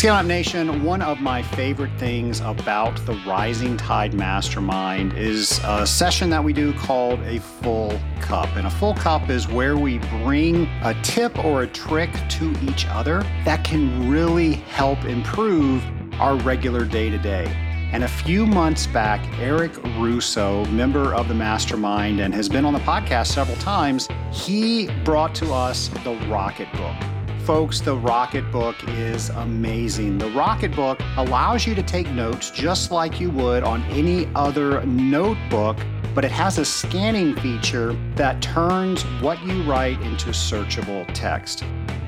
Scale Up Nation, one of my favorite things about the Rising Tide Mastermind is a session that we do called a full cup. And a full cup is where we bring a tip or a trick to each other that can really help improve our regular day to day. And a few months back, Eric Russo, member of the mastermind and has been on the podcast several times, he brought to us the Rocketbook folks, the Rocketbook is amazing. The Rocketbook allows you to take notes just like you would on any other notebook, but it has a scanning feature that turns what you write into searchable text.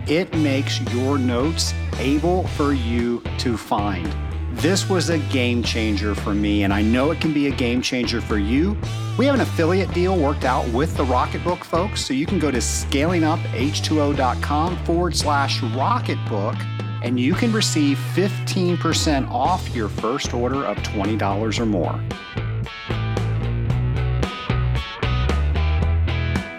It makes your notes able for you to find. This was a game changer for me, and I know it can be a game changer for you. We have an affiliate deal worked out with the Rocketbook folks, so you can go to scalinguph2o.com forward slash rocketbook and you can receive 15% off your first order of $20 or more.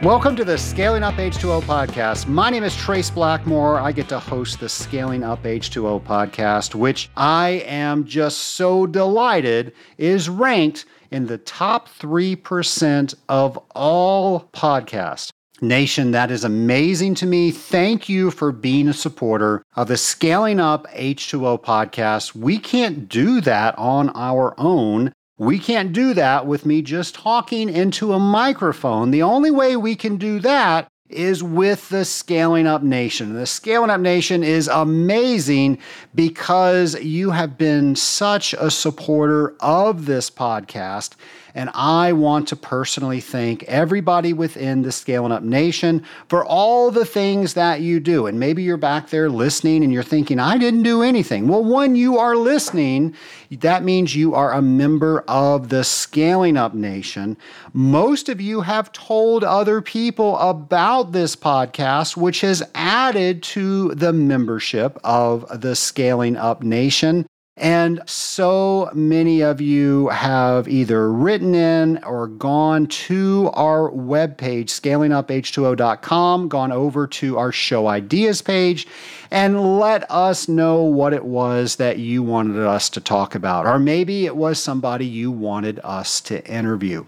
Welcome to the Scaling Up H2O podcast. My name is Trace Blackmore. I get to host the Scaling Up H2O podcast, which I am just so delighted is ranked in the top 3% of all podcasts. Nation, that is amazing to me. Thank you for being a supporter of the Scaling Up H2O podcast. We can't do that on our own. We can't do that with me just talking into a microphone. The only way we can do that is with the Scaling Up Nation. The Scaling Up Nation is amazing because you have been such a supporter of this podcast and I want to personally thank everybody within the Scaling Up Nation for all the things that you do. And maybe you're back there listening and you're thinking, I didn't do anything. Well, when you are listening, that means you are a member of the Scaling Up Nation. Most of you have told other people about this podcast, which has added to the membership of the Scaling Up Nation. And so many of you have either written in or gone to our webpage, scalinguph2o.com, gone over to our show ideas page, and let us know what it was that you wanted us to talk about. Or maybe it was somebody you wanted us to interview.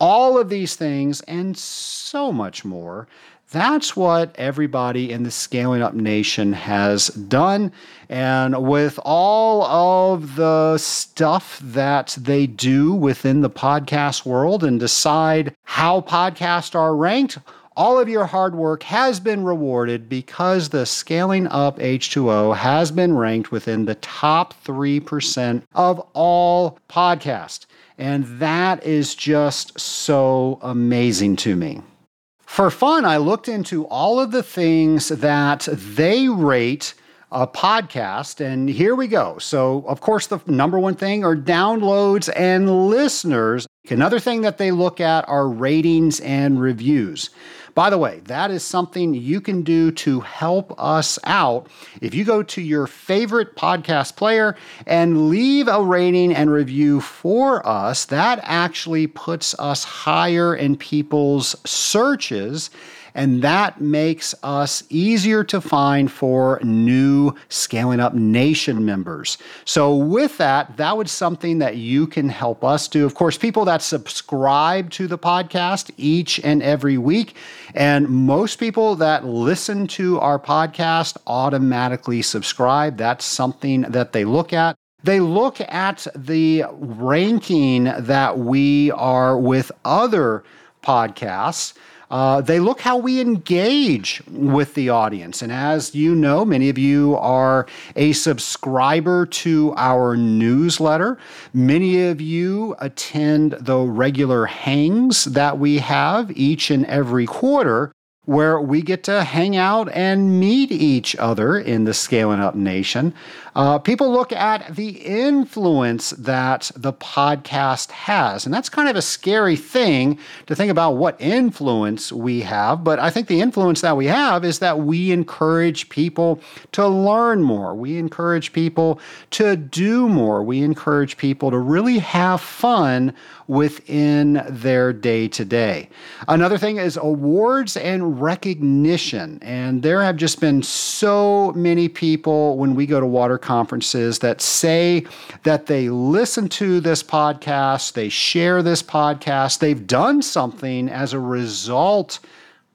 All of these things and so much more that's what everybody in the Scaling Up Nation has done. And with all of the stuff that they do within the podcast world and decide how podcasts are ranked, all of your hard work has been rewarded because the Scaling Up H2O has been ranked within the top 3% of all podcasts. And that is just so amazing to me. For fun, I looked into all of the things that they rate a podcast, and here we go. So, of course, the number one thing are downloads and listeners. Another thing that they look at are ratings and reviews. By the way, that is something you can do to help us out. If you go to your favorite podcast player and leave a rating and review for us, that actually puts us higher in people's searches and that makes us easier to find for new Scaling Up Nation members. So, with that, that was something that you can help us do. Of course, people that subscribe to the podcast each and every week, and most people that listen to our podcast automatically subscribe. That's something that they look at. They look at the ranking that we are with other podcasts. Uh, they look how we engage with the audience. And as you know, many of you are a subscriber to our newsletter. Many of you attend the regular hangs that we have each and every quarter where we get to hang out and meet each other in the Scaling Up Nation. Uh, people look at the influence that the podcast has. And that's kind of a scary thing to think about what influence we have. But I think the influence that we have is that we encourage people to learn more. We encourage people to do more. We encourage people to really have fun within their day to day. Another thing is awards and recognition. And there have just been so many people when we go to water conferences that say that they listen to this podcast, they share this podcast, they've done something as a result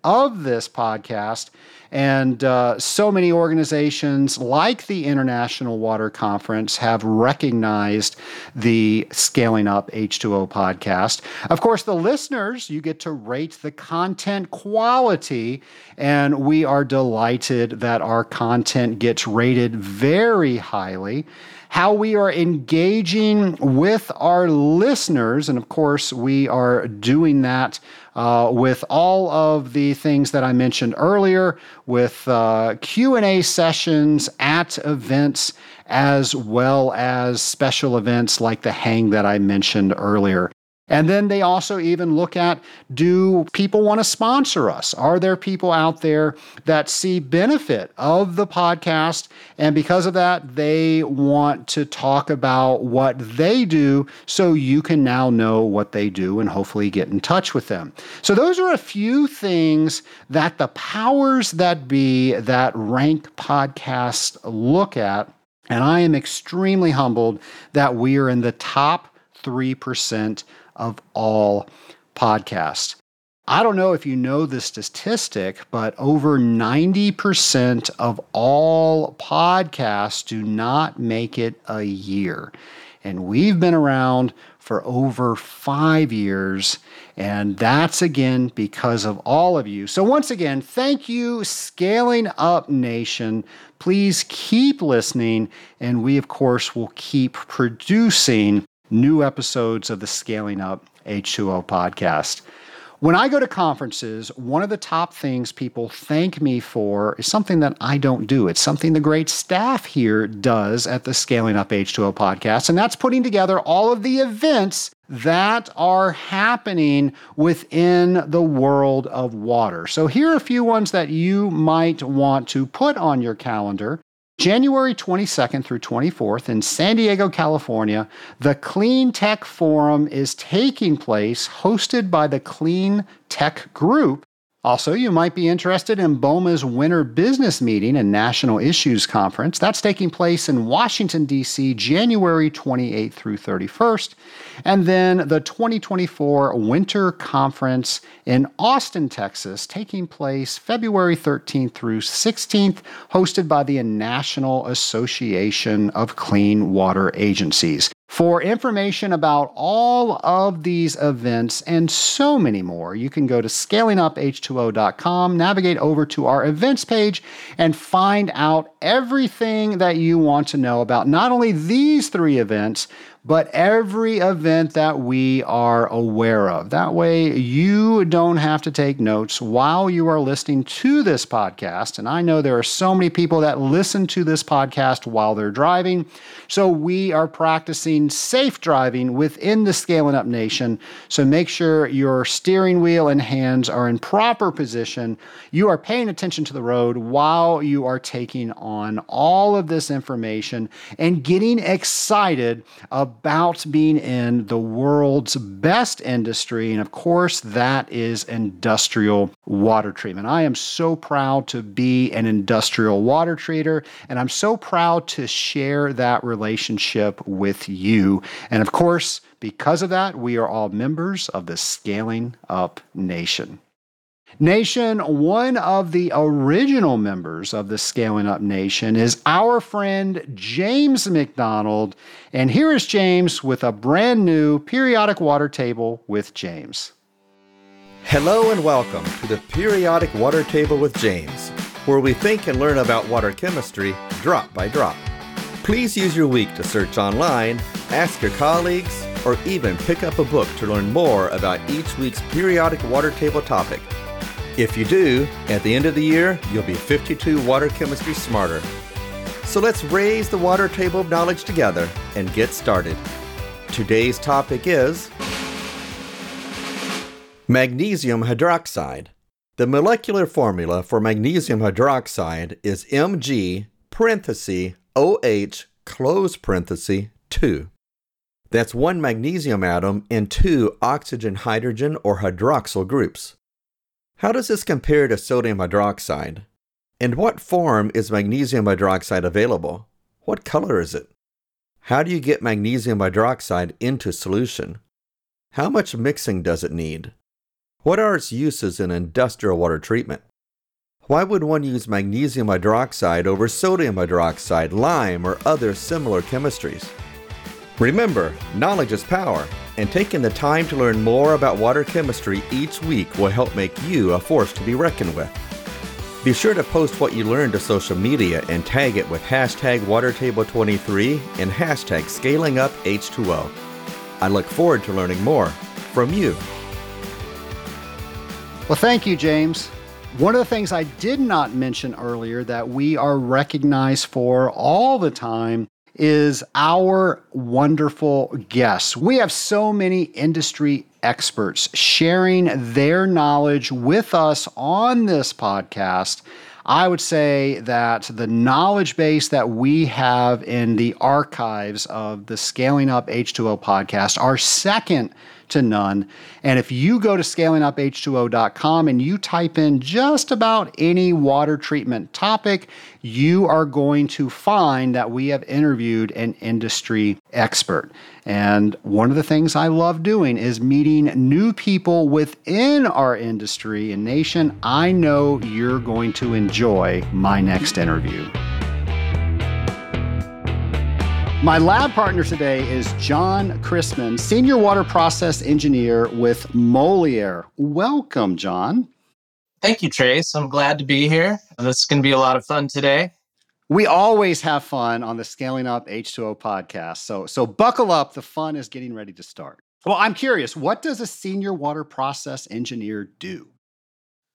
of this podcast. And uh, so many organizations like the International Water Conference have recognized the Scaling Up H2O podcast. Of course, the listeners, you get to rate the content quality, and we are delighted that our content gets rated very highly how we are engaging with our listeners. And of course, we are doing that uh, with all of the things that I mentioned earlier, with uh, Q&A sessions at events, as well as special events like the hang that I mentioned earlier. And then they also even look at do people want to sponsor us? Are there people out there that see benefit of the podcast? And because of that, they want to talk about what they do so you can now know what they do and hopefully get in touch with them. So, those are a few things that the powers that be that rank podcasts look at. And I am extremely humbled that we are in the top 3% of all podcasts. I don't know if you know this statistic, but over 90% of all podcasts do not make it a year. And we've been around for over five years. And that's again because of all of you. So, once again, thank you, Scaling Up Nation. Please keep listening. And we, of course, will keep producing new episodes of the Scaling Up H2O podcast. When I go to conferences, one of the top things people thank me for is something that I don't do. It's something the great staff here does at the Scaling Up H2O podcast, and that's putting together all of the events that are happening within the world of water. So, here are a few ones that you might want to put on your calendar. January 22nd through 24th in San Diego, California, the Clean Tech Forum is taking place, hosted by the Clean Tech Group. Also, you might be interested in BOMA's Winter Business Meeting and National Issues Conference. That's taking place in Washington, D.C., January 28th through 31st. And then the 2024 Winter Conference in Austin, Texas, taking place February 13th through 16th, hosted by the National Association of Clean Water Agencies. For information about all of these events and so many more, you can go to scalinguph2o.com, navigate over to our events page, and find out everything that you want to know about not only these three events, but every event that we are aware of. That way, you don't have to take notes while you are listening to this podcast. And I know there are so many people that listen to this podcast while they're driving. So we are practicing safe driving within the Scaling Up Nation. So make sure your steering wheel and hands are in proper position. You are paying attention to the road while you are taking on all of this information and getting excited about about being in the world's best industry. And of course, that is industrial water treatment. I am so proud to be an industrial water treater, and I'm so proud to share that relationship with you. And of course, because of that, we are all members of the Scaling Up Nation. Nation, one of the original members of the Scaling Up Nation is our friend James McDonald. And here is James with a brand new periodic water table with James. Hello and welcome to the Periodic Water Table with James, where we think and learn about water chemistry drop by drop. Please use your week to search online, ask your colleagues, or even pick up a book to learn more about each week's periodic water table topic. If you do, at the end of the year, you'll be 52 water chemistry smarter. So let's raise the water table of knowledge together and get started. Today's topic is magnesium hydroxide. The molecular formula for magnesium hydroxide is Mg parenthesis OH close parenthesis 2. That's one magnesium atom and two oxygen hydrogen or hydroxyl groups. How does this compare to sodium hydroxide? In what form is magnesium hydroxide available? What color is it? How do you get magnesium hydroxide into solution? How much mixing does it need? What are its uses in industrial water treatment? Why would one use magnesium hydroxide over sodium hydroxide, lime, or other similar chemistries? Remember, knowledge is power, and taking the time to learn more about water chemistry each week will help make you a force to be reckoned with. Be sure to post what you learned to social media and tag it with hashtag WaterTable23 and hashtag ScalingUpH2O. I look forward to learning more from you. Well, thank you, James. One of the things I did not mention earlier that we are recognized for all the time is our wonderful guests. We have so many industry experts sharing their knowledge with us on this podcast. I would say that the knowledge base that we have in the archives of the Scaling Up H2O podcast are second to none. And if you go to scalinguph2o.com and you type in just about any water treatment topic, you are going to find that we have interviewed an industry expert. And one of the things I love doing is meeting new people within our industry and nation. I know you're going to enjoy my next interview. My lab partner today is John Crisman, Senior Water Process Engineer with Moleaer. Welcome, John. Thank you, Trace. I'm glad to be here. This is going to be a lot of fun today. We always have fun on the Scaling Up H2O podcast. So, so buckle up. The fun is getting ready to start. Well, I'm curious, what does a senior water process engineer do?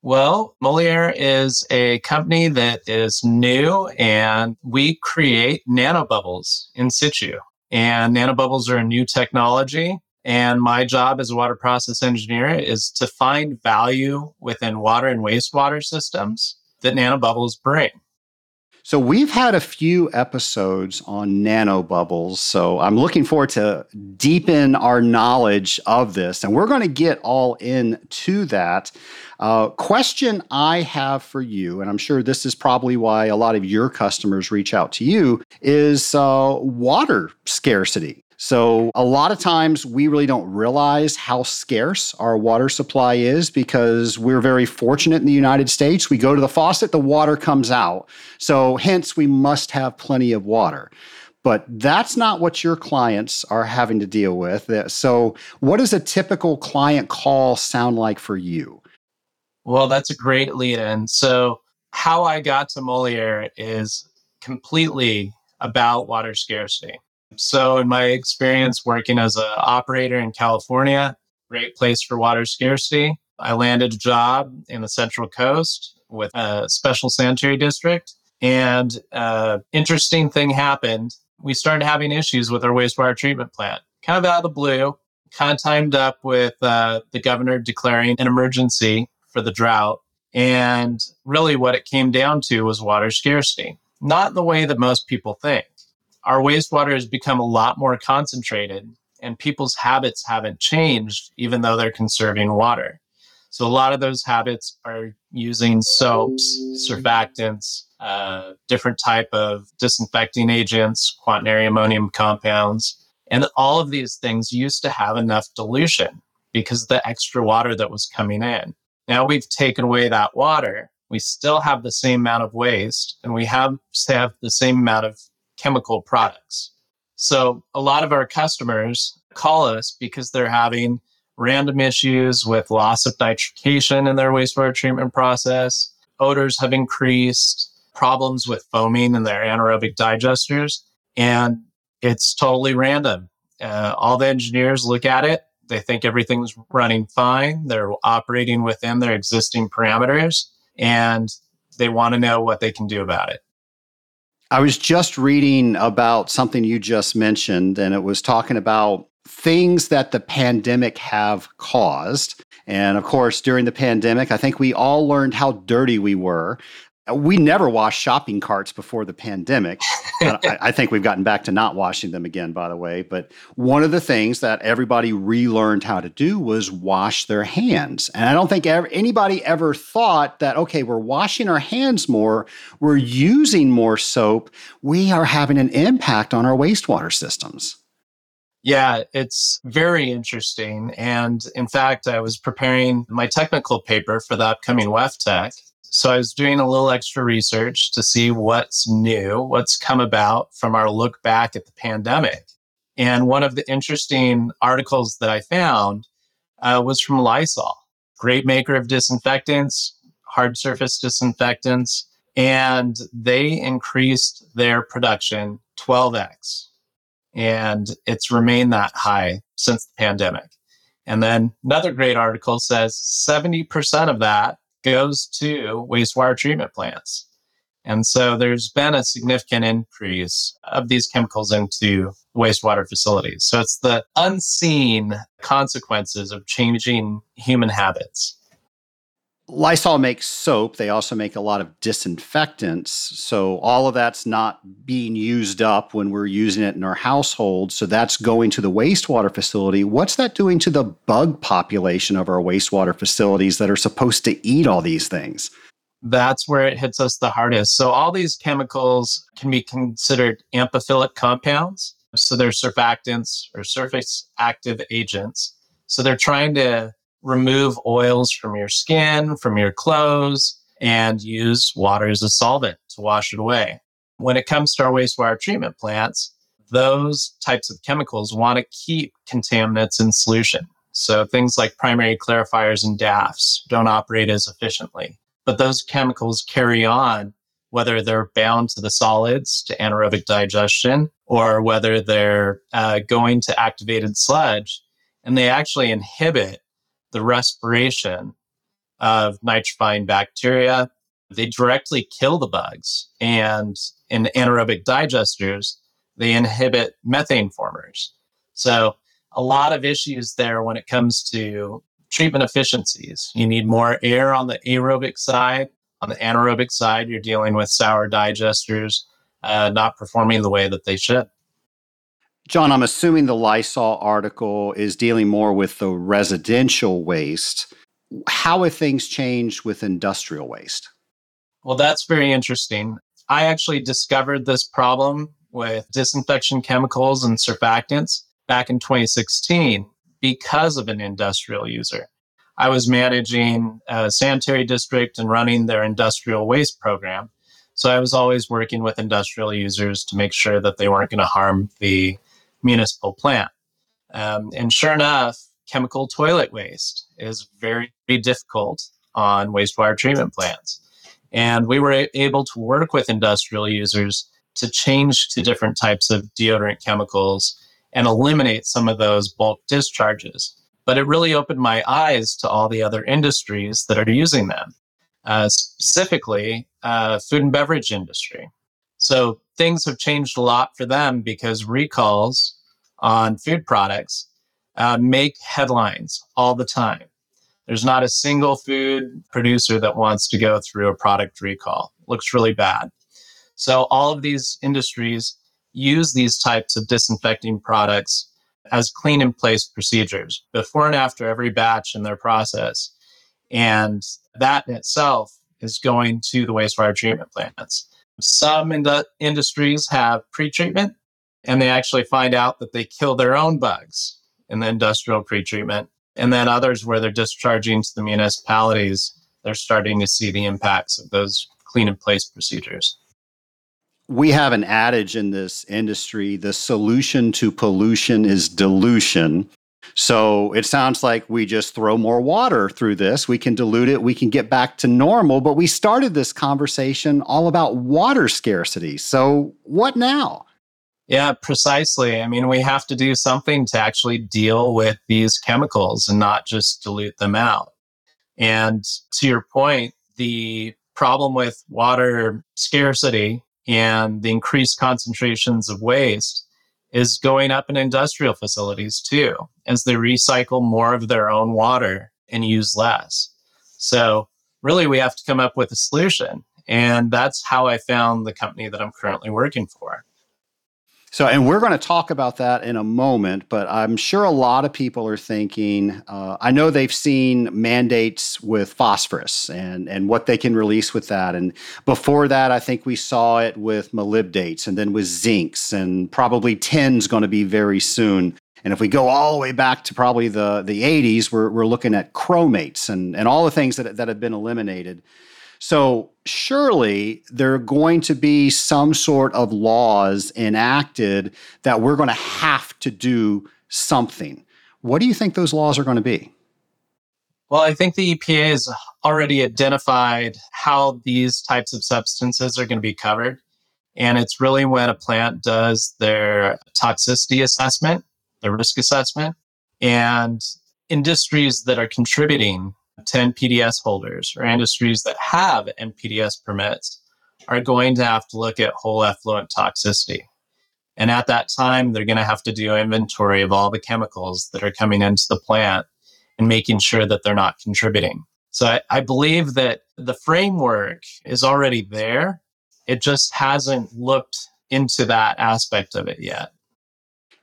Well, Moleaer is a company that is new and we create nanobubbles in situ. And nanobubbles are a new technology. And my job as a water process engineer is to find value within water and wastewater systems that nanobubbles bring. So we've had a few episodes on nanobubbles. So I'm looking forward to deepen our knowledge of this, and we're going to get all into that. Uh, question I have for you, and I'm sure this is probably why a lot of your customers reach out to you, is uh, water scarcity. So, a lot of times we really don't realize how scarce our water supply is because we're very fortunate in the United States. We go to the faucet, the water comes out. So, hence, we must have plenty of water. But that's not what your clients are having to deal with. So, what does a typical client call sound like for you? Well, that's a great lead in. So, how I got to Moleaer is completely about water scarcity. So, in my experience working as an operator in California, great place for water scarcity. I landed a job in the Central Coast with a special sanitary district. And uh, interesting thing happened. We started having issues with our wastewater treatment plant, kind of out of the blue, kind of timed up with uh, the governor declaring an emergency for the drought. And really, what it came down to was water scarcity, not the way that most people think. Our wastewater has become a lot more concentrated and people's habits haven't changed even though they're conserving water. So a lot of those habits are using soaps surfactants uh, different type of disinfecting agents quaternary ammonium compounds. And all of these things used to have enough dilution because the extra water that was coming in now we've taken away that water we still have the same amount of waste and we have, have the same amount of chemical products. So a lot of our customers call us because they're having random issues with loss of nitrification in their wastewater treatment process. Odors have increased, problems with foaming in their anaerobic digesters, and it's totally random. Uh, all the engineers look at it, they think everything's running fine, they're operating within their existing parameters, and they want to know what they can do about it. I was just reading about something you just mentioned, and it was talking about things that the pandemic have caused. And of course, during the pandemic, I think we all learned how dirty we were. We never washed shopping carts before the pandemic. I, I, think we've gotten back to not washing them again, by the way. But one of the things that everybody relearned how to do was wash their hands. And I don't think ever, anybody ever thought that, okay, we're washing our hands more, we're using more soap, we are having an impact on our wastewater systems. Yeah, it's very interesting. And in fact, I was preparing my technical paper for the upcoming WEFTEC so I was doing a little extra research to see what's new, what's come about from our look back at the pandemic. And one of the interesting articles that I found uh, was from Lysol, great maker of disinfectants, hard surface disinfectants, and they increased their production 12x. And it's remained that high since the pandemic. And then another great article says 70% of that goes to wastewater treatment plants. And so there's been a significant increase of these chemicals into wastewater facilities. So it's the unseen consequences of changing human habits. Lysol makes soap. They also make a lot of disinfectants. So all of that's not being used up when we're using it in our household. So that's going to the wastewater facility. What's that doing to the bug population of our wastewater facilities that are supposed to eat all these things? That's where it hits us the hardest. So all these chemicals can be considered amphiphilic compounds. So they're surfactants or surface active agents. So they're trying to remove oils from your skin, from your clothes, and use water as a solvent to wash it away. When it comes to our wastewater treatment plants, those types of chemicals want to keep contaminants in solution. So things like primary clarifiers and DAFs don't operate as efficiently. But those chemicals carry on whether they're bound to the solids to anaerobic digestion or whether they're uh, going to activated sludge. And they actually inhibit the respiration of nitrifying bacteria. They directly kill the bugs. And in anaerobic digesters, they inhibit methane formers. So, a lot of issues there when it comes to treatment efficiencies. You need more air on the aerobic side. On the anaerobic side, you're dealing with sour digesters uh, not performing the way that they should. John, I'm assuming the Lysol article is dealing more with the residential waste. How have things changed with industrial waste? Well, that's very interesting. I actually discovered this problem with disinfection chemicals and surfactants back in 2016 because of an industrial user. I was managing a sanitary district and running their industrial waste program. So I was always working with industrial users to make sure that they weren't going to harm the municipal plant. Um, and sure enough, chemical toilet waste is very, very difficult on wastewater treatment plants. And we were able to work with industrial users to change to different types of deodorant chemicals and eliminate some of those bulk discharges. But it really opened my eyes to all the other industries that are using them, uh, specifically uh, food and beverage industry. So things have changed a lot for them because recalls on food products uh, make headlines all the time. There's not a single food producer that wants to go through a product recall. looks really bad. So all of these industries use these types of disinfecting products as clean in place procedures before and after every batch in their process. And that in itself is going to the wastewater treatment plants. Some ind- industries have pretreatment and they actually find out that they kill their own bugs in the industrial pretreatment. And then others where they're discharging to the municipalities, they're starting to see the impacts of those clean in place procedures. We have an adage in this industry the solution to pollution is dilution. So it sounds like we just throw more water through this. We can dilute it, we can get back to normal. But we started this conversation all about water scarcity. So what now? Yeah, precisely. I mean, we have to do something to actually deal with these chemicals and not just dilute them out. And to your point, the problem with water scarcity and the increased concentrations of waste is going up in industrial facilities too, as they recycle more of their own water and use less. So, really, we have to come up with a solution. And that's how I found the company that I'm currently working for. So, and we're going to talk about that in a moment, but I'm sure a lot of people are thinking. Uh, I know they've seen mandates with phosphorus and and what they can release with that, and before that, I think we saw it with molybdates, and then with zincs, and probably tin's going to be very soon. And if we go all the way back to probably the the 80s, we're we're looking at chromates and and all the things that that have been eliminated. So surely there are going to be some sort of laws enacted that we're going to have to do something. What do you think those laws are going to be? Well, I think the EPA has already identified how these types of substances are going to be covered. And it's really when a plant does their toxicity assessment, their risk assessment, and industries that are contributing to NPDES holders or industries that have NPDES permits are going to have to look at whole effluent toxicity. And at that time, they're going to have to do inventory of all the chemicals that are coming into the plant and making sure that they're not contributing. So I, I believe that the framework is already there. It just hasn't looked into that aspect of it yet.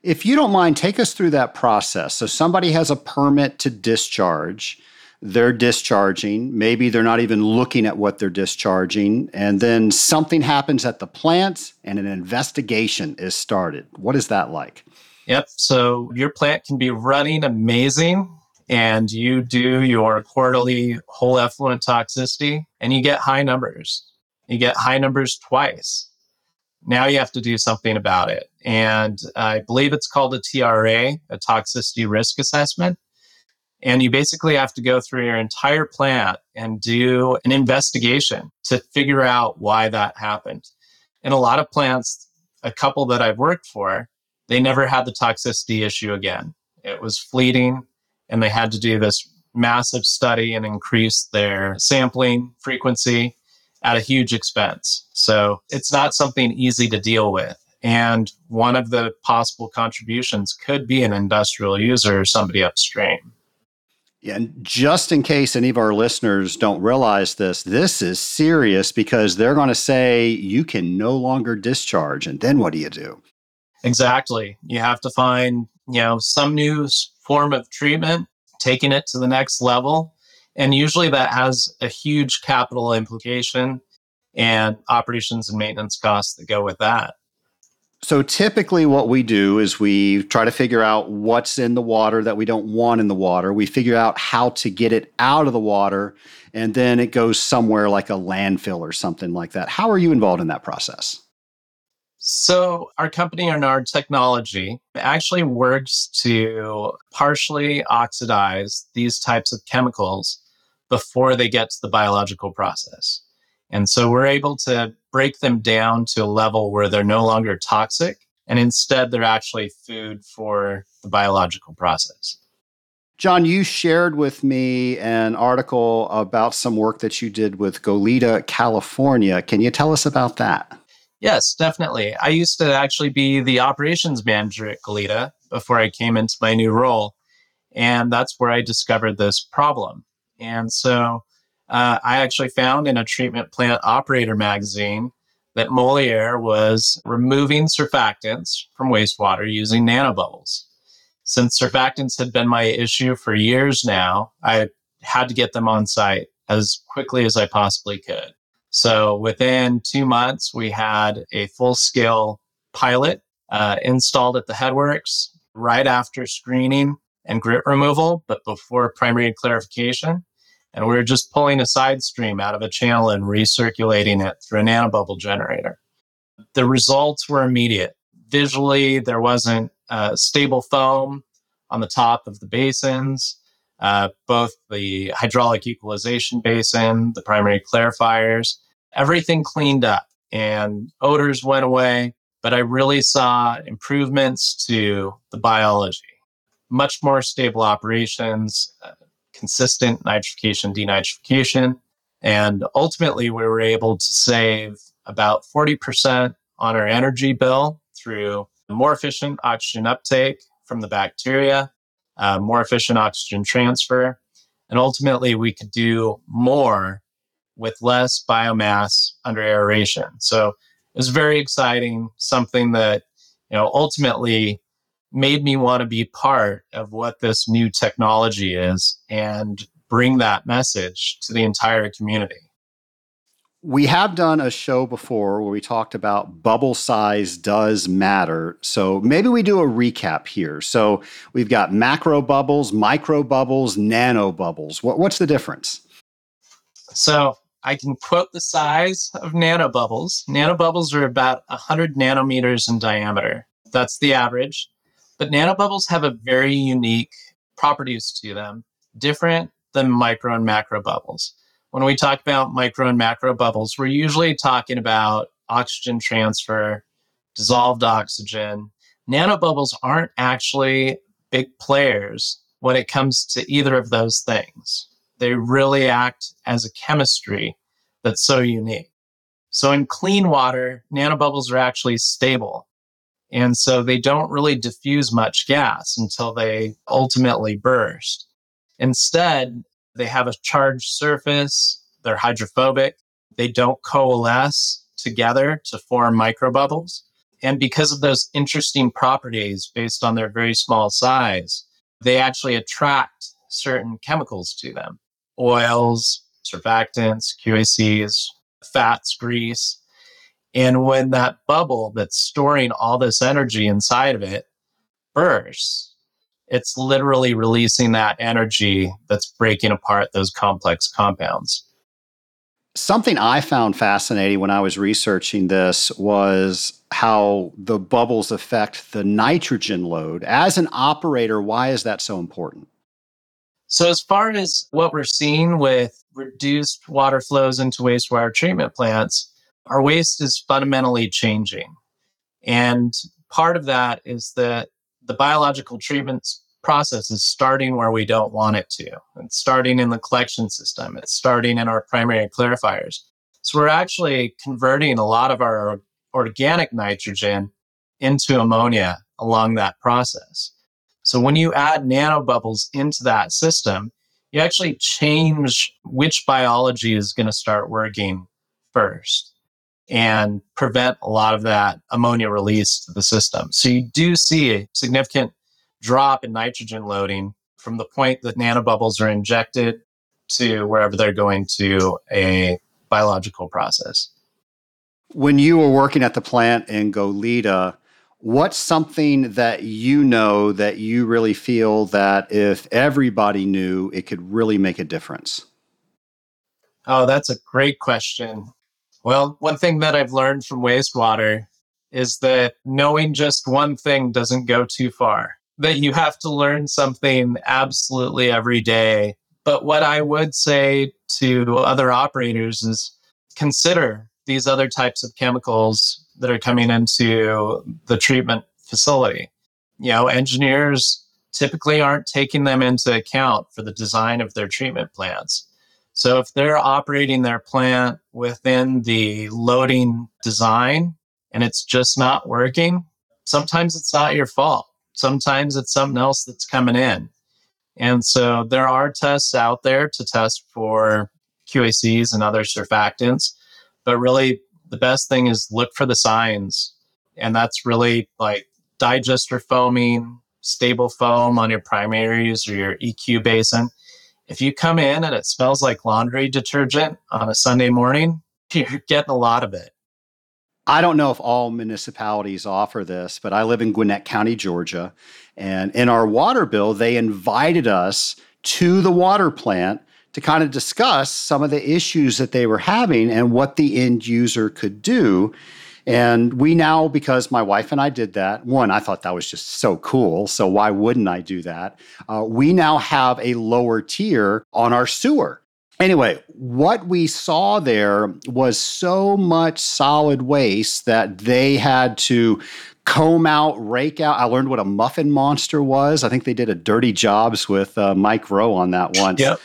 If you don't mind, take us through that process. So somebody has a permit to discharge they're discharging. Maybe they're not even looking at what they're discharging. And then something happens at the plant and an investigation is started. What is that like? Yep. So your plant can be running amazing and you do your quarterly whole effluent toxicity and you get high numbers. You get high numbers twice. Now you have to do something about it. And I believe it's called a TRA, a toxicity risk assessment. And you basically have to go through your entire plant and do an investigation to figure out why that happened. In a lot of plants, a couple that I've worked for, they never had the toxicity issue again. It was fleeting, and they had to do this massive study and increase their sampling frequency at a huge expense. So it's not something easy to deal with. And one of the possible contributions could be an industrial user or somebody upstream. And just in case any of our listeners don't realize this, this is serious because they're going to say you can no longer discharge. And then what do you do? Exactly. You have to find, you know, some new form of treatment, taking it to the next level. And usually that has a huge capital implication and operations and maintenance costs that go with that. So typically, what we do is we try to figure out what's in the water that we don't want in the water. We figure out how to get it out of the water, and then it goes somewhere like a landfill or something like that. How are you involved in that process? So, our company, Arnard Technology, actually works to partially oxidize these types of chemicals before they get to the biological process. And so we're able to break them down to a level where they're no longer toxic and instead they're actually food for the biological process. John, you shared with me an article about some work that you did with Goleta, California. Can you tell us about that? Yes, definitely. I used to actually be the operations manager at Goleta before I came into my new role. And that's where I discovered this problem. And so uh, I actually found in a treatment plant operator magazine that Moleaer was removing surfactants from wastewater using nanobubbles. Since surfactants had been my issue for years now, I had to get them on site as quickly as I possibly could. So within two months, we had a full scale pilot uh, installed at the headworks right after screening and grit removal, but before primary clarification and we were just pulling a side stream out of a channel and recirculating it through a nanobubble generator. The results were immediate. Visually, there wasn't uh, stable foam on the top of the basins. Uh, both the hydraulic equalization basin, the primary clarifiers, everything cleaned up and odors went away. But I really saw improvements to the biology, much more stable operations, uh, consistent nitrification, denitrification. And ultimately, we were able to save about 40% on our energy bill through more efficient oxygen uptake from the bacteria, uh, more efficient oxygen transfer. And ultimately, we could do more with less biomass under aeration. So it was very exciting, something that, you know, ultimately made me want to be part of what this new technology is and bring that message to the entire community. We have done a show before where we talked about bubble size does matter. So maybe we do a recap here. So we've got macro bubbles, micro bubbles, nano bubbles. What, what's the difference? So I can quote the size of nanobubbles. Nanobubbles are about 100 nanometers in diameter. That's the average. But nanobubbles have a very unique properties to them, different than micro and macro bubbles. When we talk about micro and macro bubbles, we're usually talking about oxygen transfer, dissolved oxygen. Nanobubbles aren't actually big players when it comes to either of those things. They really act as a chemistry that's so unique. So in clean water, nanobubbles are actually stable. And so they don't really diffuse much gas until they ultimately burst. Instead, they have a charged surface, they're hydrophobic, they don't coalesce together to form microbubbles. And because of those interesting properties based on their very small size, they actually attract certain chemicals to them oils, surfactants, QACs, fats, grease. And when that bubble that's storing all this energy inside of it bursts, it's literally releasing that energy that's breaking apart those complex compounds. Something I found fascinating when I was researching this was how the bubbles affect the nitrogen load. As an operator, why is that so important? So, as far as what we're seeing with reduced water flows into wastewater treatment plants, our waste is fundamentally changing. And part of that is that the biological treatment process is starting where we don't want it to. It's starting in the collection system, it's starting in our primary clarifiers. So we're actually converting a lot of our organic nitrogen into ammonia along that process. So when you add nanobubbles into that system, you actually change which biology is going to start working first and prevent a lot of that ammonia release to the system. So you do see a significant drop in nitrogen loading from the point that nanobubbles are injected to wherever they're going to a biological process. When you were working at the plant in Goleta, what's something that you know that you really feel that if everybody knew, it could really make a difference? Oh, that's a great question. Well, one thing that I've learned from wastewater is that knowing just one thing doesn't go too far, that you have to learn something absolutely every day. But what I would say to other operators is consider these other types of chemicals that are coming into the treatment facility. You know, engineers typically aren't taking them into account for the design of their treatment plants. So if they're operating their plant within the loading design and it's just not working, sometimes it's not your fault. Sometimes it's something else that's coming in. And so there are tests out there to test for QACs and other surfactants, but really the best thing is look for the signs. And that's really like digester foaming, stable foam on your primaries or your EQ basin if you come in and it smells like laundry detergent on a Sunday morning, you're getting a lot of it. I don't know if all municipalities offer this, but I live in Gwinnett County, Georgia. And in our water bill, they invited us to the water plant to kind of discuss some of the issues that they were having and what the end user could do. And we now, because my wife and I did that, one, I thought that was just so cool. So why wouldn't I do that? Uh, we now have a lower tier on our sewer. Anyway, what we saw there was so much solid waste that they had to comb out, rake out. I learned what a muffin monster was. I think they did a dirty jobs with uh, Mike Rowe on that once. Yep.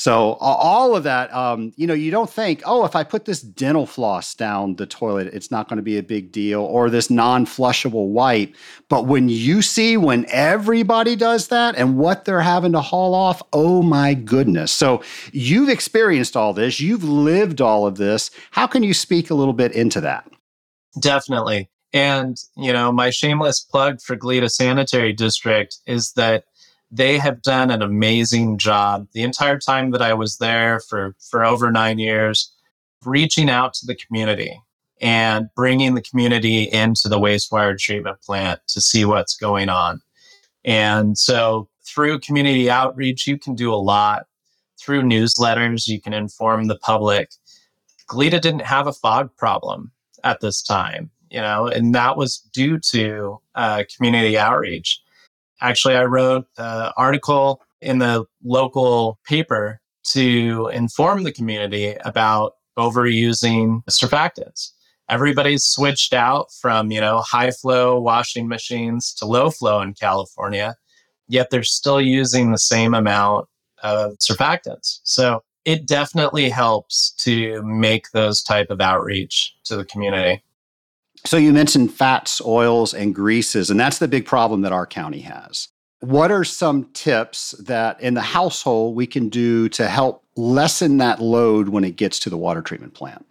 So all of that, um, you know, you don't think, oh, if I put this dental floss down the toilet, it's not going to be a big deal, or this non-flushable wipe. But when you see when everybody does that and what they're having to haul off, oh my goodness. So you've experienced all this, you've lived all of this. How can you speak a little bit into that? Definitely. And, you know, my shameless plug for Goleta Sanitary District is that they have done an amazing job the entire time that I was there for, for over nine years, reaching out to the community and bringing the community into the wastewater treatment plant to see what's going on. And so through community outreach, you can do a lot. Through newsletters, you can inform the public. Goleta didn't have a fog problem at this time, you know, and that was due to uh, community outreach. Actually, I wrote an article in the local paper to inform the community about overusing surfactants. Everybody's switched out from, you know, high flow washing machines to low flow in California, yet they're still using the same amount of surfactants. So it definitely helps to make those type of outreach to the community. So you mentioned fats, oils, and greases, and that's the big problem that our county has. What are some tips that in the household we can do to help lessen that load when it gets to the water treatment plant?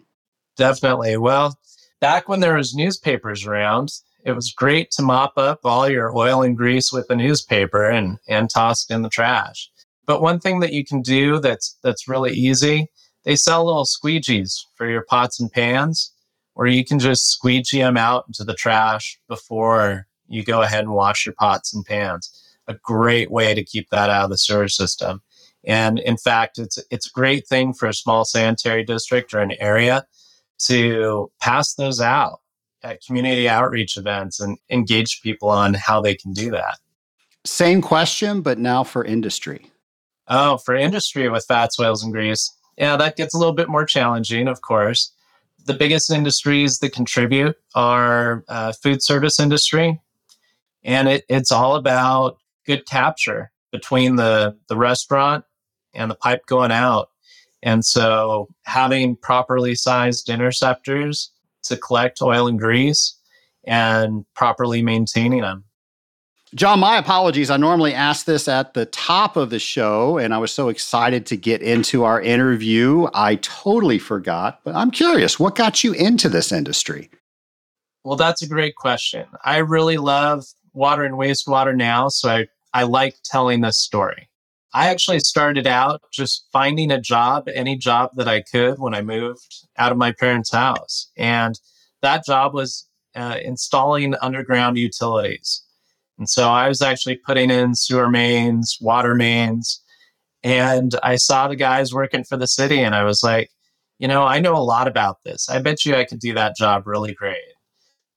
Definitely. Well, back when there was newspapers around, it was great to mop up all your oil and grease with a newspaper and, and toss it in the trash. But one thing that you can do that's that's really easy, they sell little squeegees for your pots and pans or you can just squeegee them out into the trash before you go ahead and wash your pots and pans. A great way to keep that out of the sewer system. And in fact, it's it's a great thing for a small sanitary district or an area to pass those out at community outreach events and engage people on how they can do that. Same question, but now for industry. Oh, for industry with fats, oils, and grease. Yeah, that gets a little bit more challenging, of course the biggest industries that contribute are uh, food service industry, and it, it's all about good capture between the the restaurant and the pipe going out. And so, having properly sized interceptors to collect oil and grease and properly maintaining them John, my apologies. I normally ask this at the top of the show, and I was so excited to get into our interview. I totally forgot, but I'm curious what got you into this industry? Well, that's a great question. I really love water and wastewater now, so I, I like telling this story. I actually started out just finding a job, any job that I could when I moved out of my parents' house. And that job was uh, installing underground utilities. And so I was actually putting in sewer mains, water mains, and I saw the guys working for the city and I was like, you know, I know a lot about this. I bet you I could do that job really great.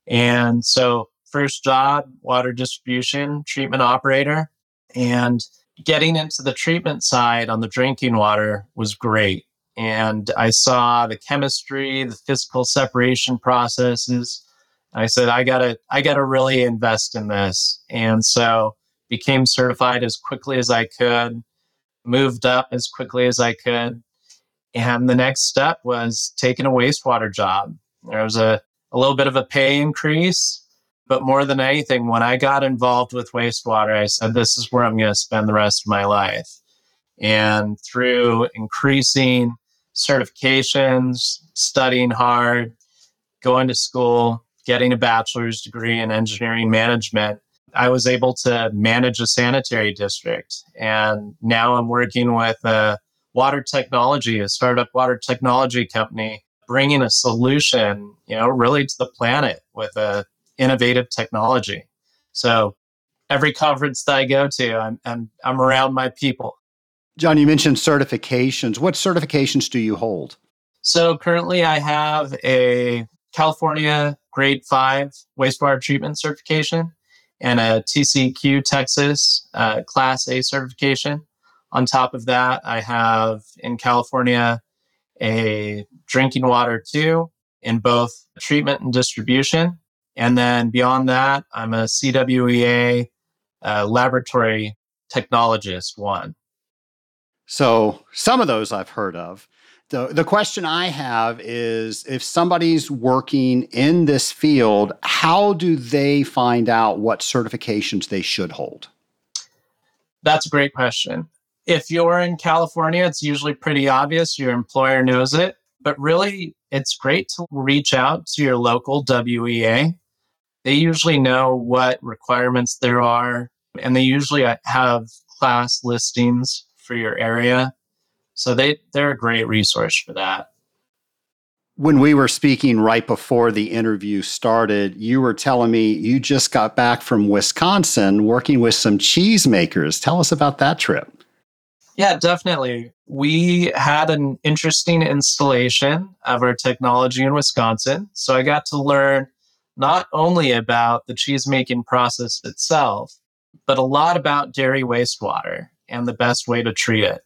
And so, first job, water distribution, treatment operator. And getting into the treatment side on the drinking water was great. And I saw the chemistry, the physical separation processes, I said, I gotta, I gotta really invest in this. And so became certified as quickly as I could, moved up as quickly as I could. And the next step was taking a wastewater job. There was a, a little bit of a pay increase, but more than anything, when I got involved with wastewater, I said, this is where I'm going to spend the rest of my life. And through increasing certifications, studying hard, going to school, getting a bachelor's degree in engineering management, I was able to manage a sanitary district. And now I'm working with a water technology, a startup water technology company, bringing a solution, you know, really to the planet with a innovative technology. So every conference that I go to, I'm, I'm, I'm around my people. John, you mentioned certifications. What certifications do you hold? So currently I have a California grade five wastewater treatment certification and a TCEQ Texas uh, Class A certification. On top of that, I have in California a drinking water two in both treatment and distribution. And then beyond that, I'm a CWEA uh, laboratory technologist one. So some of those I've heard of. The, the question I have is if somebody's working in this field, how do they find out what certifications they should hold? That's a great question. If you're in California, it's usually pretty obvious. Your employer knows it. But really, it's great to reach out to your local WEA. They usually know what requirements there are, and they usually uh, have class listings for your area. So they, they're a great resource for that. When we were speaking right before the interview started, you were telling me you just got back from Wisconsin working with some cheesemakers. Tell us about that trip. Yeah, definitely. We had an interesting installation of our technology in Wisconsin. So I got to learn not only about the cheese making process itself, but a lot about dairy wastewater and the best way to treat it.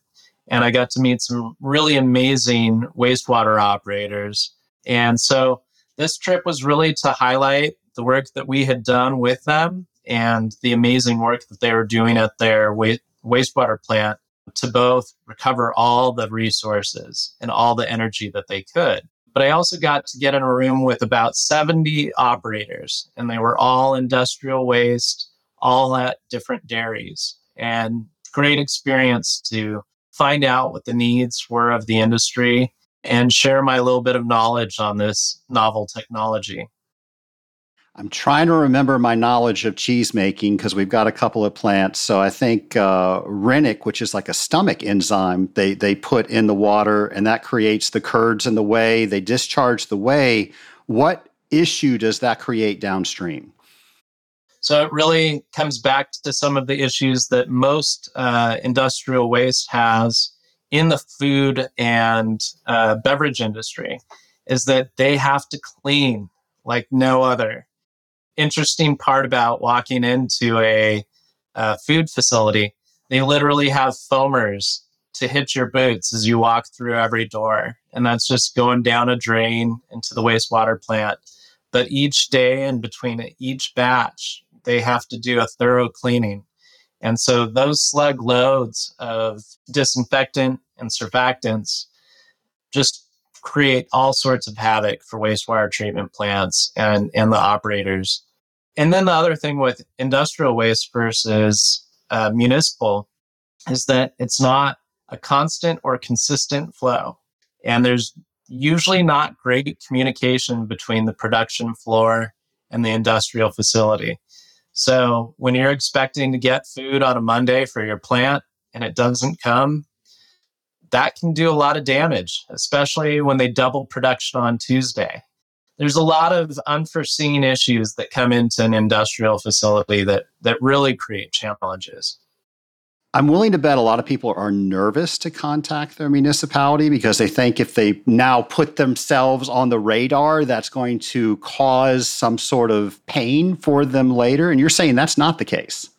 And I got to meet some really amazing wastewater operators. And so this trip was really to highlight the work that we had done with them and the amazing work that they were doing at their wastewater plant to both recover all the resources and all the energy that they could. But I also got to get in a room with about 70 operators, and they were all industrial waste, all at different dairies. And great experience to find out what the needs were of the industry and share my little bit of knowledge on this novel technology. I'm trying to remember my knowledge of cheese making because we've got a couple of plants. So I think uh, which is like a stomach enzyme, they they put in the water, and that creates the curds in the whey. They discharge the whey. What issue does that create downstream? So it really comes back to some of the issues that most uh, industrial waste has in the food and uh, beverage industry, is that they have to clean like no other interesting part about walking into a, a food facility, they literally have foamers to hit your boots as you walk through every door. And that's just going down a drain into the wastewater plant. But each day and between each batch, they have to do a thorough cleaning. And so those slug loads of disinfectant and surfactants just create all sorts of havoc for wastewater treatment plants and, and the operators. And then the other thing with industrial waste versus uh, municipal is that it's not a constant or consistent flow. And there's usually not great communication between the production floor and the industrial facility. So when you're expecting to get food on a Monday for your plant and it doesn't come, that can do a lot of damage, especially when they double production on Tuesday there's a lot of unforeseen issues that come into an industrial facility that that really create challenges. I'm willing to bet a lot of people are nervous to contact their municipality because they think if they now put themselves on the radar, that's going to cause some sort of pain for them later. And you're saying that's not the case.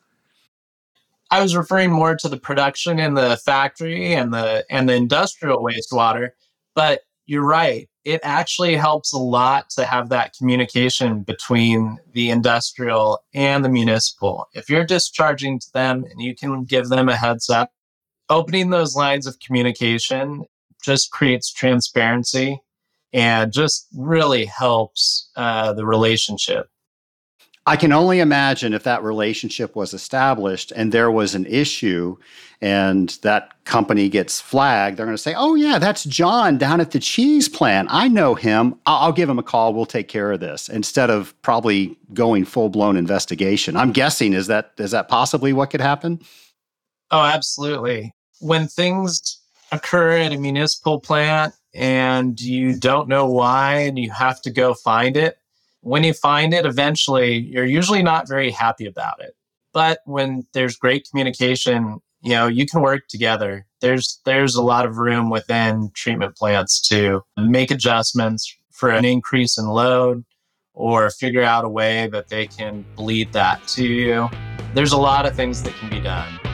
I was referring more to the production in the factory and the and the industrial wastewater, but you're right it actually helps a lot to have that communication between the industrial and the municipal. If you're discharging to them and you can give them a heads up, opening those lines of communication just creates transparency and just really helps uh, the relationship. I can only imagine if that relationship was established and there was an issue and that company gets flagged, they're going to say, Oh, yeah, that's John down at the cheese plant. I know him. I'll, give him a call. We'll take care of this instead of probably going full blown investigation. I'm guessing, is that, is that possibly what could happen? Oh, absolutely. When things occur at a municipal plant and you don't know why and you have to go find it, when you find it, eventually you're usually not very happy about it. But when there's great communication, you know, you can work together. There's there's a lot of room within treatment plants to make adjustments for an increase in load or figure out a way that they can bleed that to you. There's a lot of things that can be done.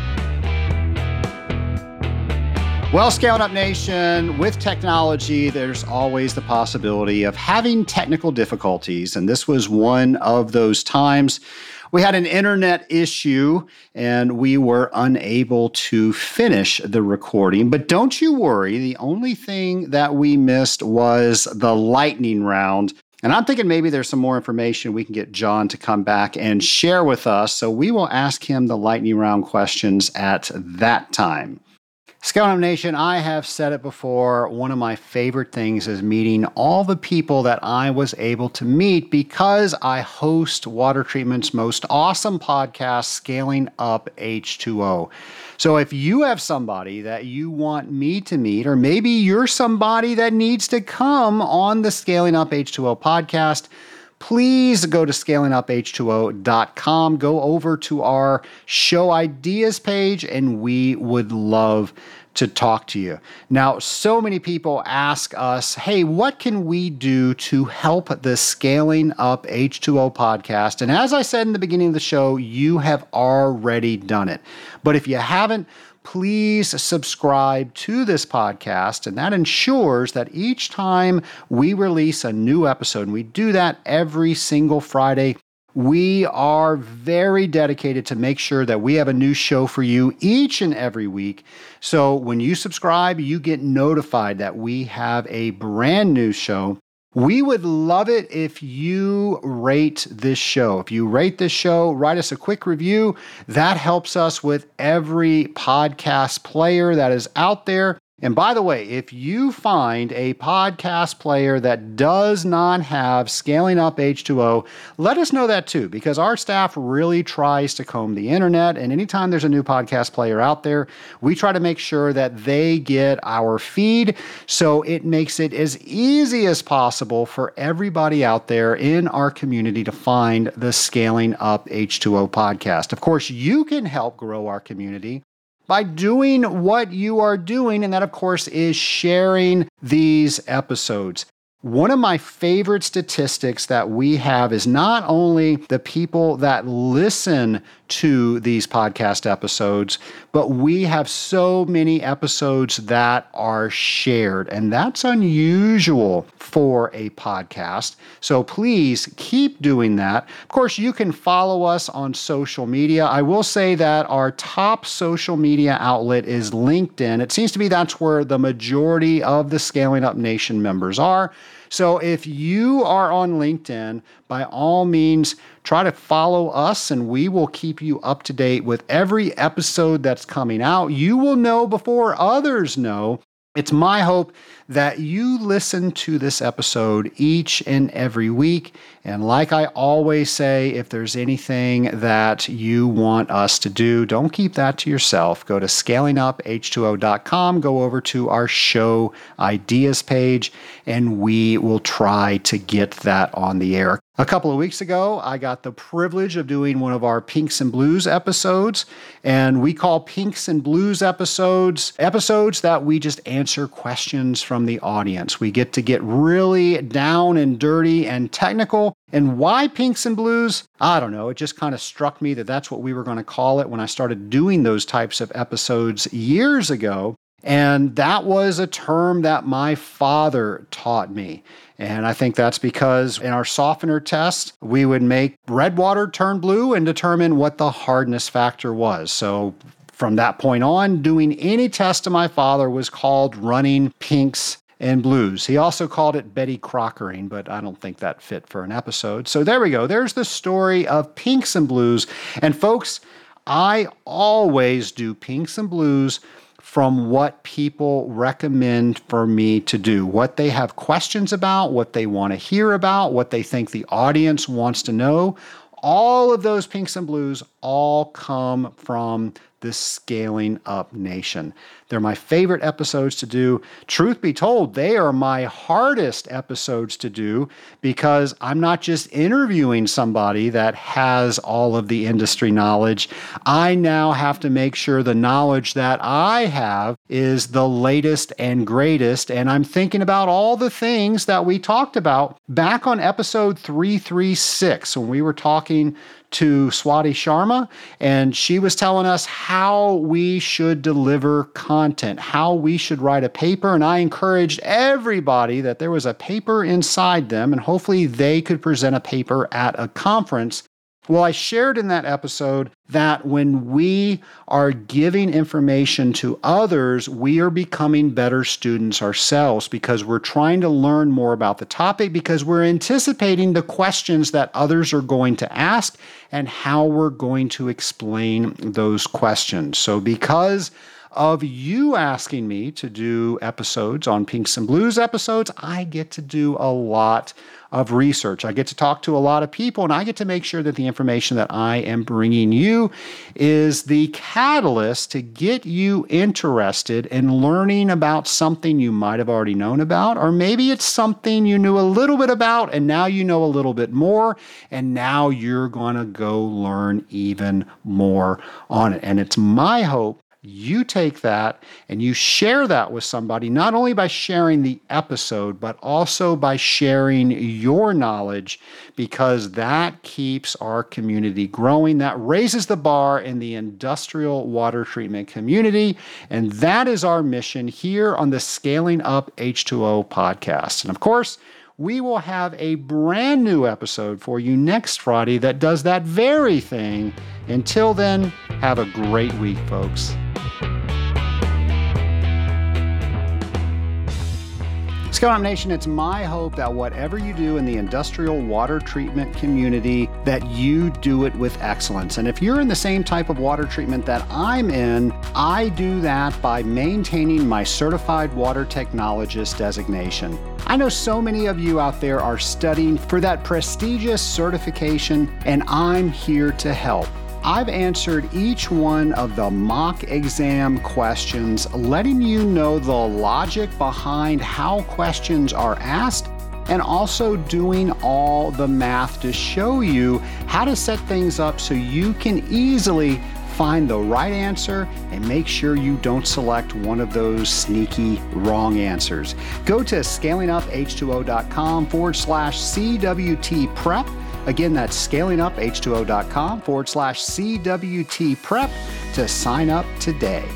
Well, Scaling Up Nation, with technology, there's always the possibility of having technical difficulties. And this was one of those times. We had an internet issue and we were unable to finish the recording. But don't you worry, the only thing that we missed was the lightning round. And I'm thinking maybe there's some more information we can get John to come back and share with us. So we will ask him the lightning round questions at that time. Scout Nation, I have said it before. One of my favorite things is meeting all the people that I was able to meet because I host Water Treatment's most awesome podcast, Scaling Up H2O. So if you have somebody that you want me to meet, or maybe you're somebody that needs to come on the Scaling Up H2O podcast, please go to scalinguph2o.com, go over to our show ideas page, and we would love to talk to you. Now, so many people ask us, hey, what can we do to help the Scaling Up H2O podcast? And as I said in the beginning of the show, you have already done it. But if you haven't, please subscribe to this podcast. And that ensures that each time we release a new episode, and we do that every single Friday, we are very dedicated to make sure that we have a new show for you each and every week. So when you subscribe, you get notified that we have a brand new show we would love it if you rate this show. If you rate this show, write us a quick review. That helps us with every podcast player that is out there. And by the way, if you find a podcast player that does not have scaling up H2O, let us know that too, because our staff really tries to comb the internet. And anytime there's a new podcast player out there, we try to make sure that they get our feed. So it makes it as easy as possible for everybody out there in our community to find the Scaling Up H2O podcast. Of course, you can help grow our community by doing what you are doing. And that, of course, is sharing these episodes. One of my favorite statistics that we have is not only the people that listen to these podcast episodes, but we have so many episodes that are shared, and that's unusual for a podcast. So please keep doing that. Of course, you can follow us on social media. I will say that our top social media outlet is LinkedIn. It seems to be that's where the majority of the Scaling Up Nation members are. So if you are on LinkedIn, by all means, try to follow us and we will keep you up to date with every episode that's coming out. You will know before others know. It's my hope that you listen to this episode each and every week. And like I always say, if there's anything that you want us to do, don't keep that to yourself. Go to scalinguph2o.com, go over to our show ideas page, and we will try to get that on the air. A couple of weeks ago, I got the privilege of doing one of our Pinks and Blues episodes. And we call Pinks and Blues episodes episodes that we just answer questions from the audience. We get to get really down and dirty and technical. And why Pinks and Blues? I don't know. It just kind of struck me that that's what we were going to call it when I started doing those types of episodes years ago. And that was a term that my father taught me. And I think that's because in our softener test, we would make red water turn blue and determine what the hardness factor was. So from that point on, doing any test to my father was called running pinks and blues. He also called it Betty Crockering, but I don't think that fit for an episode. So there we go. There's the story of pinks and blues. And folks, I always do pinks and blues from what people recommend for me to do, what they have questions about, what they want to hear about, what they think the audience wants to know. All of those pinks and blues all come from this scaling up nation. They're my favorite episodes to do. Truth be told, they are my hardest episodes to do because I'm not just interviewing somebody that has all of the industry knowledge. I now have to make sure the knowledge that I have is the latest and greatest. And I'm thinking about all the things that we talked about back on episode 336 when we were talking to Swati Sharma, and she was telling us how we should deliver content, how we should write a paper. And I encouraged everybody that there was a paper inside them, and hopefully they could present a paper at a conference Well, I shared in that episode that when we are giving information to others, we are becoming better students ourselves because we're trying to learn more about the topic because we're anticipating the questions that others are going to ask and how we're going to explain those questions. So, because of you asking me to do episodes on Pinks and Blues episodes, I get to do a lot of research. I get to talk to a lot of people and I get to make sure that the information that I am bringing you is the catalyst to get you interested in learning about something you might have already known about, or maybe it's something you knew a little bit about and now you know a little bit more, and now you're going to go learn even more on it. And it's my hope you take that and you share that with somebody, not only by sharing the episode, but also by sharing your knowledge, because that keeps our community growing. That raises the bar in the industrial water treatment community. And that is our mission here on the Scaling Up H2O podcast. And of course, we will have a brand new episode for you next Friday that does that very thing. Until then, have a great week, folks. Up Nation, it's my hope that whatever you do in the industrial water treatment community, that you do it with excellence. And if you're in the same type of water treatment that I'm in, I do that by maintaining my certified water technologist designation. I know so many of you out there are studying for that prestigious certification, and I'm here to help. I've answered each one of the mock exam questions, letting you know the logic behind how questions are asked and also doing all the math to show you how to set things up so you can easily find the right answer and make sure you don't select one of those sneaky wrong answers. Go to scalinguph2o.com forward slash CWT prep Again, that's scalinguph2o.com forward slash CWT prep to sign up today.